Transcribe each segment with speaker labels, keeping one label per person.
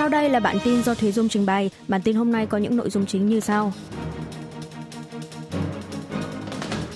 Speaker 1: Sau đây là bản tin do Thúy Dung trình bày. Bản tin hôm nay có những nội dung chính như sau.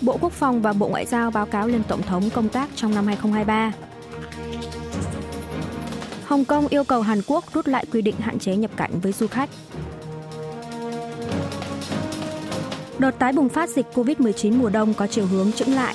Speaker 1: Bộ Quốc phòng và Bộ Ngoại giao báo cáo lên Tổng thống công tác trong năm 2023. Hồng Kông yêu cầu Hàn Quốc rút lại quy định hạn chế nhập cảnh với du khách. Đợt tái bùng phát dịch COVID-19 mùa đông có chiều hướng chững lại.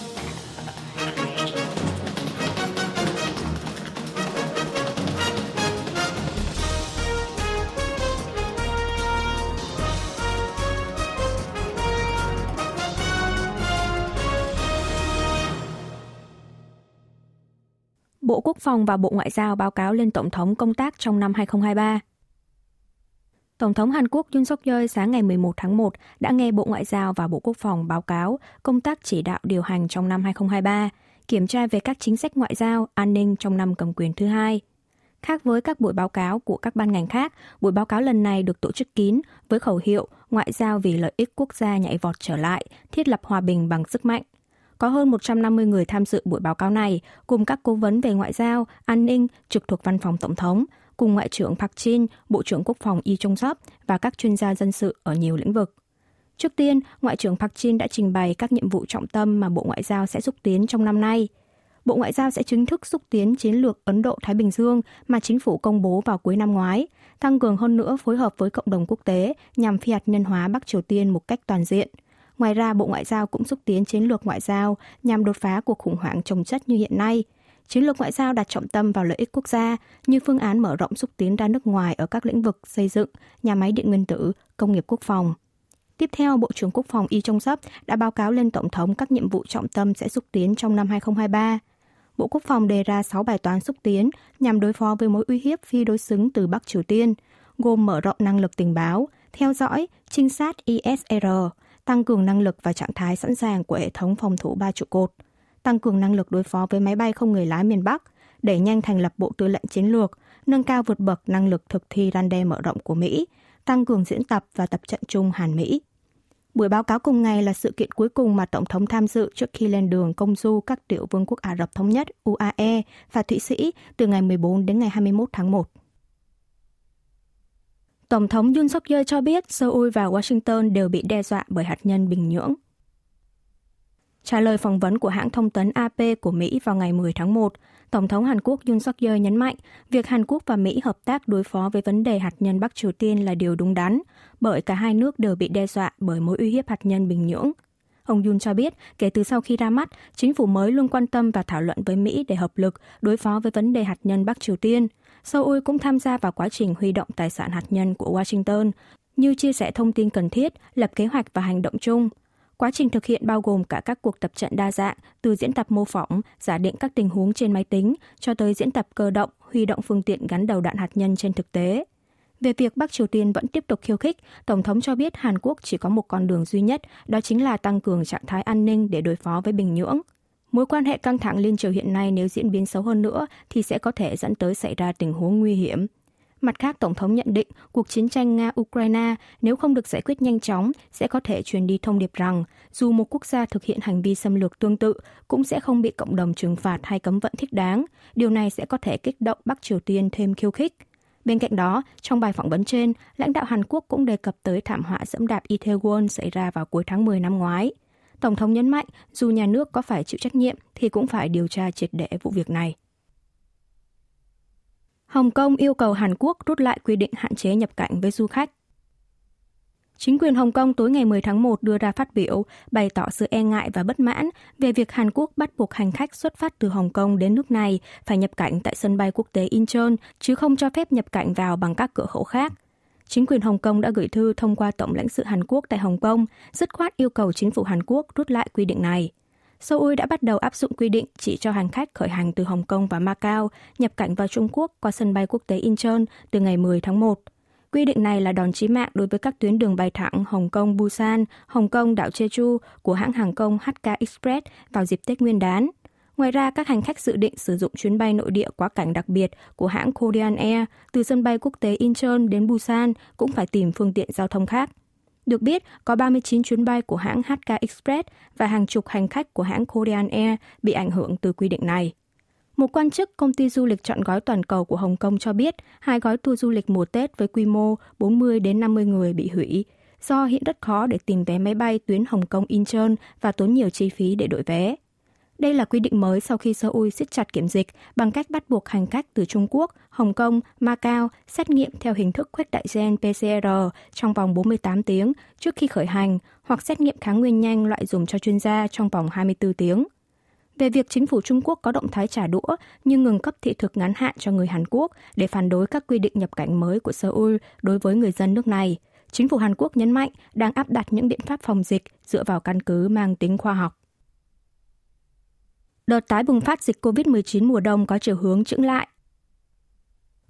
Speaker 1: Phòng và Bộ Ngoại giao báo cáo lên Tổng thống công tác trong năm 2023. Tổng thống Hàn Quốc Yoon suk yeol sáng ngày 11 tháng 1 đã nghe Bộ Ngoại giao và Bộ Quốc phòng báo cáo công tác chỉ đạo điều hành trong năm 2023, kiểm tra về các chính sách ngoại giao, an ninh trong năm cầm quyền thứ hai. Khác với các buổi báo cáo của các ban ngành khác, buổi báo cáo lần này được tổ chức kín với khẩu hiệu Ngoại giao vì lợi ích quốc gia nhảy vọt trở lại, thiết lập hòa bình bằng sức mạnh. Có hơn 150 người tham dự buổi báo cáo này, cùng các cố vấn về ngoại giao, an ninh trực thuộc văn phòng Tổng thống, cùng Ngoại trưởng Park Jin, Bộ trưởng Quốc phòng Yi Chung Sop và các chuyên gia dân sự ở nhiều lĩnh vực. Trước tiên, Ngoại trưởng Park Jin đã trình bày các nhiệm vụ trọng tâm mà Bộ Ngoại giao sẽ xúc tiến trong năm nay. Bộ Ngoại giao sẽ chính thức xúc tiến chiến lược Ấn Độ-Thái Bình Dương mà chính phủ công bố vào cuối năm ngoái, tăng cường hơn nữa phối hợp với cộng đồng quốc tế nhằm phi hạt nhân hóa Bắc Triều Tiên một cách toàn diện. Ngoài ra, Bộ Ngoại giao cũng xúc tiến chiến lược ngoại giao nhằm đột phá cuộc khủng hoảng trồng chất như hiện nay – Chiến lược ngoại giao đặt trọng tâm vào lợi ích quốc gia như phương án mở rộng xúc tiến ra nước ngoài ở các lĩnh vực xây dựng, nhà máy điện nguyên tử, công nghiệp quốc phòng. Tiếp theo, Bộ trưởng Quốc phòng Y Trong Sấp đã báo cáo lên Tổng thống các nhiệm vụ trọng tâm sẽ xúc tiến trong năm 2023. Bộ Quốc phòng đề ra 6 bài toán xúc tiến nhằm đối phó với mối uy hiếp phi đối xứng từ Bắc Triều Tiên, gồm mở rộng năng lực tình báo, theo dõi, trinh sát ISR, tăng cường năng lực và trạng thái sẵn sàng của hệ thống phòng thủ ba trụ cột – tăng cường năng lực đối phó với máy bay không người lái miền Bắc, đẩy nhanh thành lập Bộ Tư lệnh Chiến lược, nâng cao vượt bậc năng lực thực thi răn đe mở rộng của Mỹ, tăng cường diễn tập và tập trận chung Hàn-Mỹ. Buổi báo cáo cùng ngày là sự kiện cuối cùng mà Tổng thống tham dự trước khi lên đường công du các tiểu vương quốc Ả Rập Thống Nhất UAE và Thụy Sĩ từ ngày 14 đến ngày 21 tháng 1. Tổng thống Yoon suk yeol cho biết Seoul và Washington đều bị đe dọa bởi hạt nhân Bình Nhưỡng. Trả lời phỏng vấn của hãng thông tấn AP của Mỹ vào ngày 10 tháng 1, Tổng thống Hàn Quốc Yoon suk yeol nhấn mạnh việc Hàn Quốc và Mỹ hợp tác đối phó với vấn đề hạt nhân Bắc Triều Tiên là điều đúng đắn, bởi cả hai nước đều bị đe dọa bởi mối uy hiếp hạt nhân Bình Nhưỡng. Ông Yoon cho biết, kể từ sau khi ra mắt, chính phủ mới luôn quan tâm và thảo luận với Mỹ để hợp lực đối phó với vấn đề hạt nhân Bắc Triều Tiên. Seoul cũng tham gia vào quá trình huy động tài sản hạt nhân của Washington, như chia sẻ thông tin cần thiết, lập kế hoạch và hành động chung – Quá trình thực hiện bao gồm cả các cuộc tập trận đa dạng, từ diễn tập mô phỏng, giả định các tình huống trên máy tính, cho tới diễn tập cơ động, huy động phương tiện gắn đầu đạn hạt nhân trên thực tế. Về việc Bắc Triều Tiên vẫn tiếp tục khiêu khích, Tổng thống cho biết Hàn Quốc chỉ có một con đường duy nhất, đó chính là tăng cường trạng thái an ninh để đối phó với Bình Nhưỡng. Mối quan hệ căng thẳng liên triều hiện nay nếu diễn biến xấu hơn nữa thì sẽ có thể dẫn tới xảy ra tình huống nguy hiểm. Mặt khác, Tổng thống nhận định cuộc chiến tranh Nga-Ukraine nếu không được giải quyết nhanh chóng sẽ có thể truyền đi thông điệp rằng dù một quốc gia thực hiện hành vi xâm lược tương tự cũng sẽ không bị cộng đồng trừng phạt hay cấm vận thích đáng. Điều này sẽ có thể kích động Bắc Triều Tiên thêm khiêu khích. Bên cạnh đó, trong bài phỏng vấn trên, lãnh đạo Hàn Quốc cũng đề cập tới thảm họa dẫm đạp Itaewon xảy ra vào cuối tháng 10 năm ngoái. Tổng thống nhấn mạnh, dù nhà nước có phải chịu trách nhiệm thì cũng phải điều tra triệt để vụ việc này. Hồng Kông yêu cầu Hàn Quốc rút lại quy định hạn chế nhập cảnh với du khách. Chính quyền Hồng Kông tối ngày 10 tháng 1 đưa ra phát biểu bày tỏ sự e ngại và bất mãn về việc Hàn Quốc bắt buộc hành khách xuất phát từ Hồng Kông đến nước này phải nhập cảnh tại sân bay quốc tế Incheon, chứ không cho phép nhập cảnh vào bằng các cửa khẩu khác. Chính quyền Hồng Kông đã gửi thư thông qua Tổng lãnh sự Hàn Quốc tại Hồng Kông, dứt khoát yêu cầu chính phủ Hàn Quốc rút lại quy định này. Seoul đã bắt đầu áp dụng quy định chỉ cho hành khách khởi hành từ Hồng Kông và Macau nhập cảnh vào Trung Quốc qua sân bay quốc tế Incheon từ ngày 10 tháng 1. Quy định này là đòn chí mạng đối với các tuyến đường bay thẳng Hồng Kông Busan, Hồng Kông đảo Jeju của hãng hàng không HK Express vào dịp Tết Nguyên đán. Ngoài ra, các hành khách dự định sử dụng chuyến bay nội địa quá cảnh đặc biệt của hãng Korean Air từ sân bay quốc tế Incheon đến Busan cũng phải tìm phương tiện giao thông khác. Được biết, có 39 chuyến bay của hãng HK Express và hàng chục hành khách của hãng Korean Air bị ảnh hưởng từ quy định này. Một quan chức công ty du lịch chọn gói toàn cầu của Hồng Kông cho biết hai gói tour du lịch mùa Tết với quy mô 40 đến 50 người bị hủy do hiện rất khó để tìm vé máy bay tuyến Hồng Kông Incheon và tốn nhiều chi phí để đổi vé. Đây là quy định mới sau khi Seoul siết chặt kiểm dịch bằng cách bắt buộc hành khách từ Trung Quốc, Hồng Kông, Macau xét nghiệm theo hình thức khuếch đại gen PCR trong vòng 48 tiếng trước khi khởi hành hoặc xét nghiệm kháng nguyên nhanh loại dùng cho chuyên gia trong vòng 24 tiếng. Về việc chính phủ Trung Quốc có động thái trả đũa như ngừng cấp thị thực ngắn hạn cho người Hàn Quốc để phản đối các quy định nhập cảnh mới của Seoul đối với người dân nước này, chính phủ Hàn Quốc nhấn mạnh đang áp đặt những biện pháp phòng dịch dựa vào căn cứ mang tính khoa học. Đợt tái bùng phát dịch COVID-19 mùa đông có chiều hướng chững lại.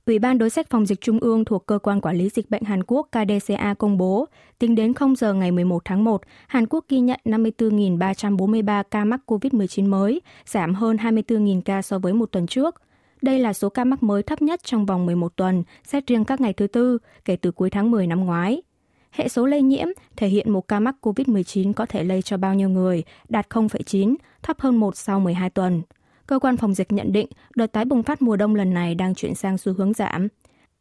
Speaker 1: Ủy ban đối sách phòng dịch trung ương thuộc Cơ quan Quản lý Dịch bệnh Hàn Quốc KDCA công bố, tính đến 0 giờ ngày 11 tháng 1, Hàn Quốc ghi nhận 54.343 ca mắc COVID-19 mới, giảm hơn 24.000 ca so với một tuần trước. Đây là số ca mắc mới thấp nhất trong vòng 11 tuần, xét riêng các ngày thứ tư, kể từ cuối tháng 10 năm ngoái. Hệ số lây nhiễm thể hiện một ca mắc COVID-19 có thể lây cho bao nhiêu người, đạt 0,9, thấp hơn 1 sau 12 tuần. Cơ quan phòng dịch nhận định đợt tái bùng phát mùa đông lần này đang chuyển sang xu hướng giảm.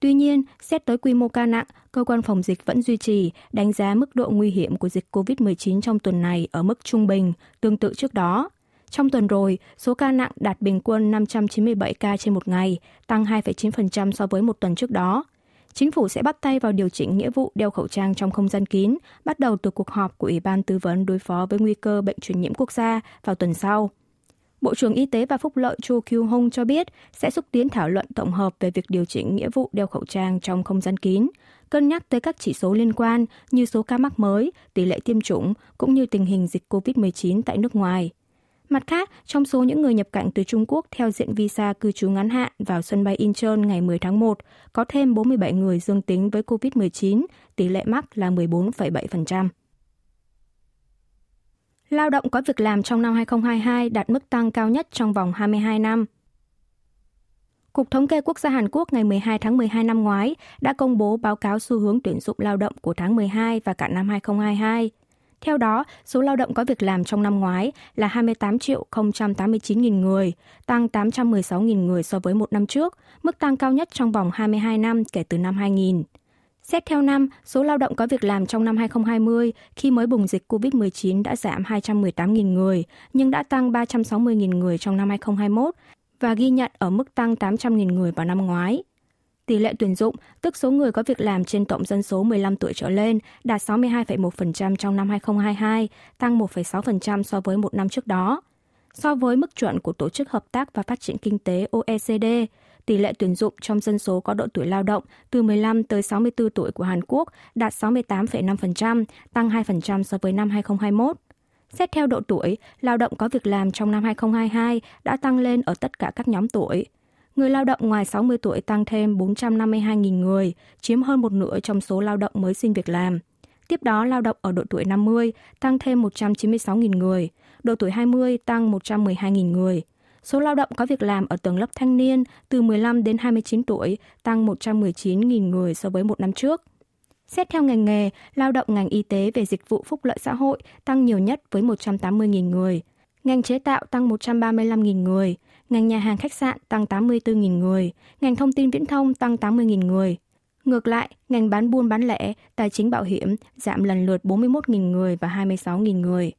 Speaker 1: Tuy nhiên, xét tới quy mô ca nặng, cơ quan phòng dịch vẫn duy trì đánh giá mức độ nguy hiểm của dịch COVID-19 trong tuần này ở mức trung bình, tương tự trước đó. Trong tuần rồi, số ca nặng đạt bình quân 597 ca trên một ngày, tăng 2,9% so với một tuần trước đó. Chính phủ sẽ bắt tay vào điều chỉnh nghĩa vụ đeo khẩu trang trong không gian kín, bắt đầu từ cuộc họp của Ủy ban Tư vấn đối phó với nguy cơ bệnh truyền nhiễm quốc gia vào tuần sau. Bộ trưởng Y tế và Phúc lợi Chu Kyu Hong cho biết sẽ xúc tiến thảo luận tổng hợp về việc điều chỉnh nghĩa vụ đeo khẩu trang trong không gian kín, cân nhắc tới các chỉ số liên quan như số ca mắc mới, tỷ lệ tiêm chủng cũng như tình hình dịch COVID-19 tại nước ngoài. Mặt khác, trong số những người nhập cảnh từ Trung Quốc theo diện visa cư trú ngắn hạn vào sân bay Incheon ngày 10 tháng 1, có thêm 47 người dương tính với COVID-19, tỷ lệ mắc là 14,7%. Lao động có việc làm trong năm 2022 đạt mức tăng cao nhất trong vòng 22 năm. Cục Thống kê Quốc gia Hàn Quốc ngày 12 tháng 12 năm ngoái đã công bố báo cáo xu hướng tuyển dụng lao động của tháng 12 và cả năm 2022. Theo đó, số lao động có việc làm trong năm ngoái là 28 triệu 089.000 người, tăng 816.000 người so với một năm trước, mức tăng cao nhất trong vòng 22 năm kể từ năm 2000. Xét theo năm, số lao động có việc làm trong năm 2020 khi mới bùng dịch COVID-19 đã giảm 218.000 người, nhưng đã tăng 360.000 người trong năm 2021 và ghi nhận ở mức tăng 800.000 người vào năm ngoái. Tỷ lệ tuyển dụng, tức số người có việc làm trên tổng dân số 15 tuổi trở lên, đạt 62,1% trong năm 2022, tăng 1,6% so với một năm trước đó. So với mức chuẩn của Tổ chức Hợp tác và Phát triển Kinh tế OECD, tỷ lệ tuyển dụng trong dân số có độ tuổi lao động từ 15 tới 64 tuổi của Hàn Quốc đạt 68,5%, tăng 2% so với năm 2021. Xét theo độ tuổi, lao động có việc làm trong năm 2022 đã tăng lên ở tất cả các nhóm tuổi. Người lao động ngoài 60 tuổi tăng thêm 452.000 người, chiếm hơn một nửa trong số lao động mới xin việc làm. Tiếp đó, lao động ở độ tuổi 50 tăng thêm 196.000 người, độ tuổi 20 tăng 112.000 người. Số lao động có việc làm ở tầng lớp thanh niên từ 15 đến 29 tuổi tăng 119.000 người so với một năm trước. Xét theo ngành nghề, lao động ngành y tế về dịch vụ phúc lợi xã hội tăng nhiều nhất với 180.000 người. Ngành chế tạo tăng 135.000 người, ngành nhà hàng khách sạn tăng 84.000 người, ngành thông tin viễn thông tăng 80.000 người. Ngược lại, ngành bán buôn bán lẻ, tài chính bảo hiểm giảm lần lượt 41.000 người và 26.000 người.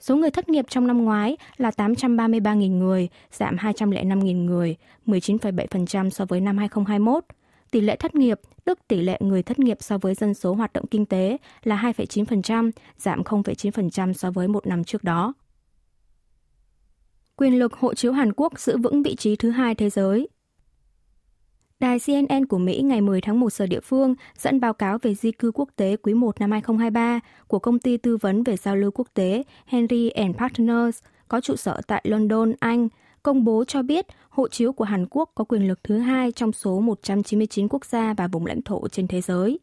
Speaker 1: Số người thất nghiệp trong năm ngoái là 833.000 người, giảm 205.000 người, 19,7% so với năm 2021. Tỷ lệ thất nghiệp, tức tỷ lệ người thất nghiệp so với dân số hoạt động kinh tế là 2,9%, giảm 0,9% so với một năm trước đó. Quyền lực hộ chiếu Hàn Quốc giữ vững vị trí thứ hai thế giới. Đài CNN của Mỹ ngày 10 tháng 1 giờ địa phương dẫn báo cáo về di cư quốc tế quý 1 năm 2023 của công ty tư vấn về giao lưu quốc tế Henry and Partners có trụ sở tại London, Anh, công bố cho biết hộ chiếu của Hàn Quốc có quyền lực thứ hai trong số 199 quốc gia và vùng lãnh thổ trên thế giới.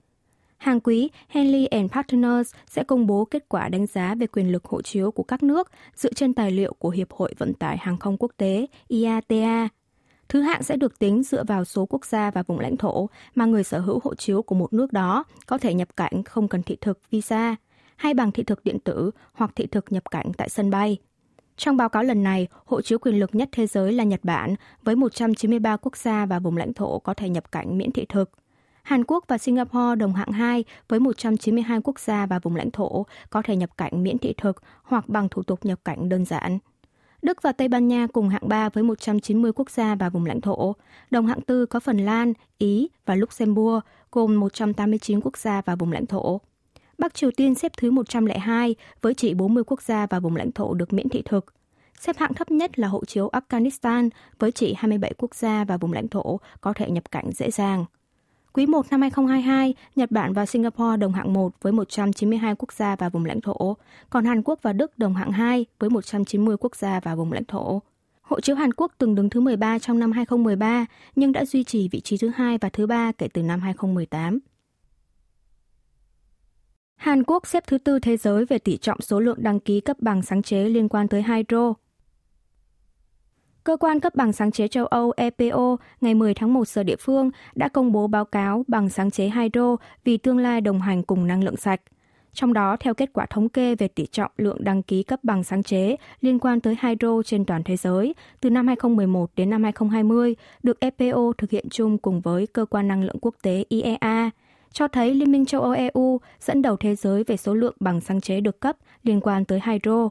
Speaker 1: Hàng quý, Henley and Partners sẽ công bố kết quả đánh giá về quyền lực hộ chiếu của các nước dựa trên tài liệu của Hiệp hội Vận tải Hàng không Quốc tế IATA Thứ hạng sẽ được tính dựa vào số quốc gia và vùng lãnh thổ mà người sở hữu hộ chiếu của một nước đó có thể nhập cảnh không cần thị thực visa hay bằng thị thực điện tử hoặc thị thực nhập cảnh tại sân bay. Trong báo cáo lần này, hộ chiếu quyền lực nhất thế giới là Nhật Bản, với 193 quốc gia và vùng lãnh thổ có thể nhập cảnh miễn thị thực. Hàn Quốc và Singapore đồng hạng 2 với 192 quốc gia và vùng lãnh thổ có thể nhập cảnh miễn thị thực hoặc bằng thủ tục nhập cảnh đơn giản. Đức và Tây Ban Nha cùng hạng 3 với 190 quốc gia và vùng lãnh thổ. Đồng hạng 4 có Phần Lan, Ý và Luxembourg gồm 189 quốc gia và vùng lãnh thổ. Bắc Triều Tiên xếp thứ 102 với chỉ 40 quốc gia và vùng lãnh thổ được miễn thị thực. Xếp hạng thấp nhất là hộ chiếu Afghanistan với chỉ 27 quốc gia và vùng lãnh thổ có thể nhập cảnh dễ dàng. Quý 1 năm 2022, Nhật Bản và Singapore đồng hạng 1 với 192 quốc gia và vùng lãnh thổ, còn Hàn Quốc và Đức đồng hạng 2 với 190 quốc gia và vùng lãnh thổ. Hộ chiếu Hàn Quốc từng đứng thứ 13 trong năm 2013 nhưng đã duy trì vị trí thứ hai và thứ ba kể từ năm 2018. Hàn Quốc xếp thứ tư thế giới về tỷ trọng số lượng đăng ký cấp bằng sáng chế liên quan tới hydro. Cơ quan cấp bằng sáng chế châu Âu EPO ngày 10 tháng 1 giờ địa phương đã công bố báo cáo bằng sáng chế hydro vì tương lai đồng hành cùng năng lượng sạch. Trong đó, theo kết quả thống kê về tỷ trọng lượng đăng ký cấp bằng sáng chế liên quan tới hydro trên toàn thế giới từ năm 2011 đến năm 2020 được EPO thực hiện chung cùng với Cơ quan Năng lượng Quốc tế IEA, cho thấy Liên minh châu Âu EU dẫn đầu thế giới về số lượng bằng sáng chế được cấp liên quan tới hydro.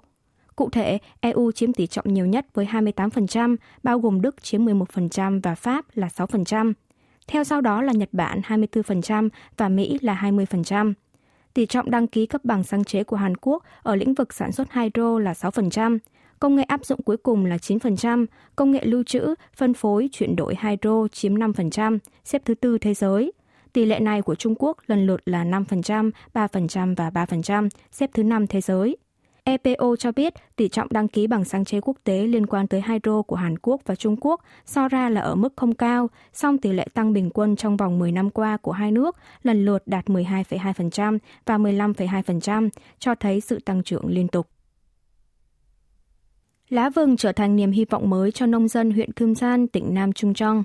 Speaker 1: Cụ thể, EU chiếm tỷ trọng nhiều nhất với 28%, bao gồm Đức chiếm 11% và Pháp là 6%. Theo sau đó là Nhật Bản 24% và Mỹ là 20%. Tỷ trọng đăng ký cấp bằng sáng chế của Hàn Quốc ở lĩnh vực sản xuất hydro là 6%, công nghệ áp dụng cuối cùng là 9%, công nghệ lưu trữ, phân phối, chuyển đổi hydro chiếm 5%, xếp thứ tư thế giới. Tỷ lệ này của Trung Quốc lần lượt là 5%, 3% và 3%, xếp thứ năm thế giới. EPO cho biết tỷ trọng đăng ký bằng sáng chế quốc tế liên quan tới hydro của Hàn Quốc và Trung Quốc so ra là ở mức không cao, song tỷ lệ tăng bình quân trong vòng 10 năm qua của hai nước lần lượt đạt 12,2% và 15,2%, cho thấy sự tăng trưởng liên tục. Lá vừng trở thành niềm hy vọng mới cho nông dân huyện Kim San, tỉnh Nam Trung Trong.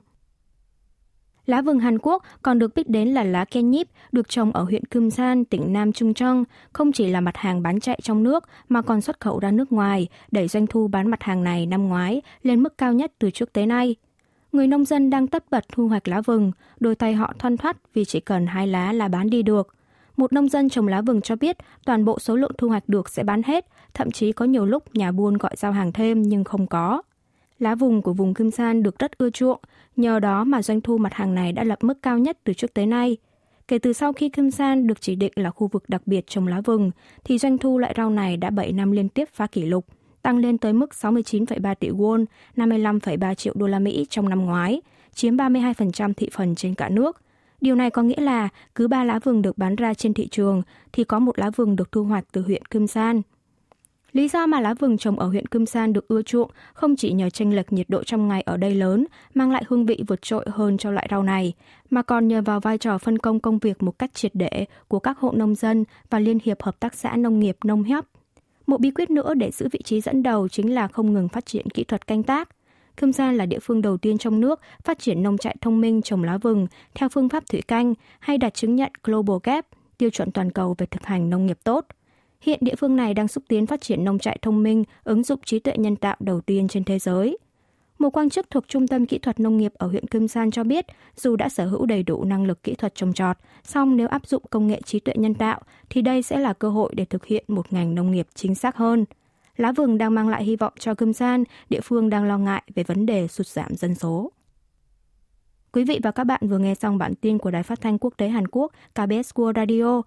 Speaker 1: Lá vừng Hàn Quốc còn được biết đến là lá kenyip, được trồng ở huyện Kim San, tỉnh Nam Trung Trong, không chỉ là mặt hàng bán chạy trong nước mà còn xuất khẩu ra nước ngoài, đẩy doanh thu bán mặt hàng này năm ngoái lên mức cao nhất từ trước tới nay. Người nông dân đang tất bật thu hoạch lá vừng, đôi tay họ thoăn thoắt vì chỉ cần hai lá là bán đi được. Một nông dân trồng lá vừng cho biết toàn bộ số lượng thu hoạch được sẽ bán hết, thậm chí có nhiều lúc nhà buôn gọi giao hàng thêm nhưng không có. Lá vùng của vùng Kim San được rất ưa chuộng, nhờ đó mà doanh thu mặt hàng này đã lập mức cao nhất từ trước tới nay. Kể từ sau khi Kim San được chỉ định là khu vực đặc biệt trồng lá vừng, thì doanh thu loại rau này đã 7 năm liên tiếp phá kỷ lục, tăng lên tới mức 69,3 tỷ won, 55,3 triệu đô la Mỹ trong năm ngoái, chiếm 32% thị phần trên cả nước. Điều này có nghĩa là cứ 3 lá vừng được bán ra trên thị trường thì có một lá vừng được thu hoạch từ huyện Kim San. Lý do mà lá vừng trồng ở huyện Kim San được ưa chuộng không chỉ nhờ tranh lệch nhiệt độ trong ngày ở đây lớn, mang lại hương vị vượt trội hơn cho loại rau này, mà còn nhờ vào vai trò phân công công việc một cách triệt để của các hộ nông dân và Liên hiệp Hợp tác xã Nông nghiệp Nông Hiếp. Một bí quyết nữa để giữ vị trí dẫn đầu chính là không ngừng phát triển kỹ thuật canh tác. Kim San là địa phương đầu tiên trong nước phát triển nông trại thông minh trồng lá vừng theo phương pháp thủy canh hay đạt chứng nhận Global Gap, tiêu chuẩn toàn cầu về thực hành nông nghiệp tốt – Hiện địa phương này đang xúc tiến phát triển nông trại thông minh, ứng dụng trí tuệ nhân tạo đầu tiên trên thế giới. Một quan chức thuộc Trung tâm Kỹ thuật Nông nghiệp ở huyện Kim San cho biết, dù đã sở hữu đầy đủ năng lực kỹ thuật trồng trọt, song nếu áp dụng công nghệ trí tuệ nhân tạo, thì đây sẽ là cơ hội để thực hiện một ngành nông nghiệp chính xác hơn. Lá vừng đang mang lại hy vọng cho Kim San, địa phương đang lo ngại về vấn đề sụt giảm dân số. Quý vị và các bạn vừa nghe xong bản tin của Đài Phát thanh Quốc tế Hàn Quốc KBS World Radio.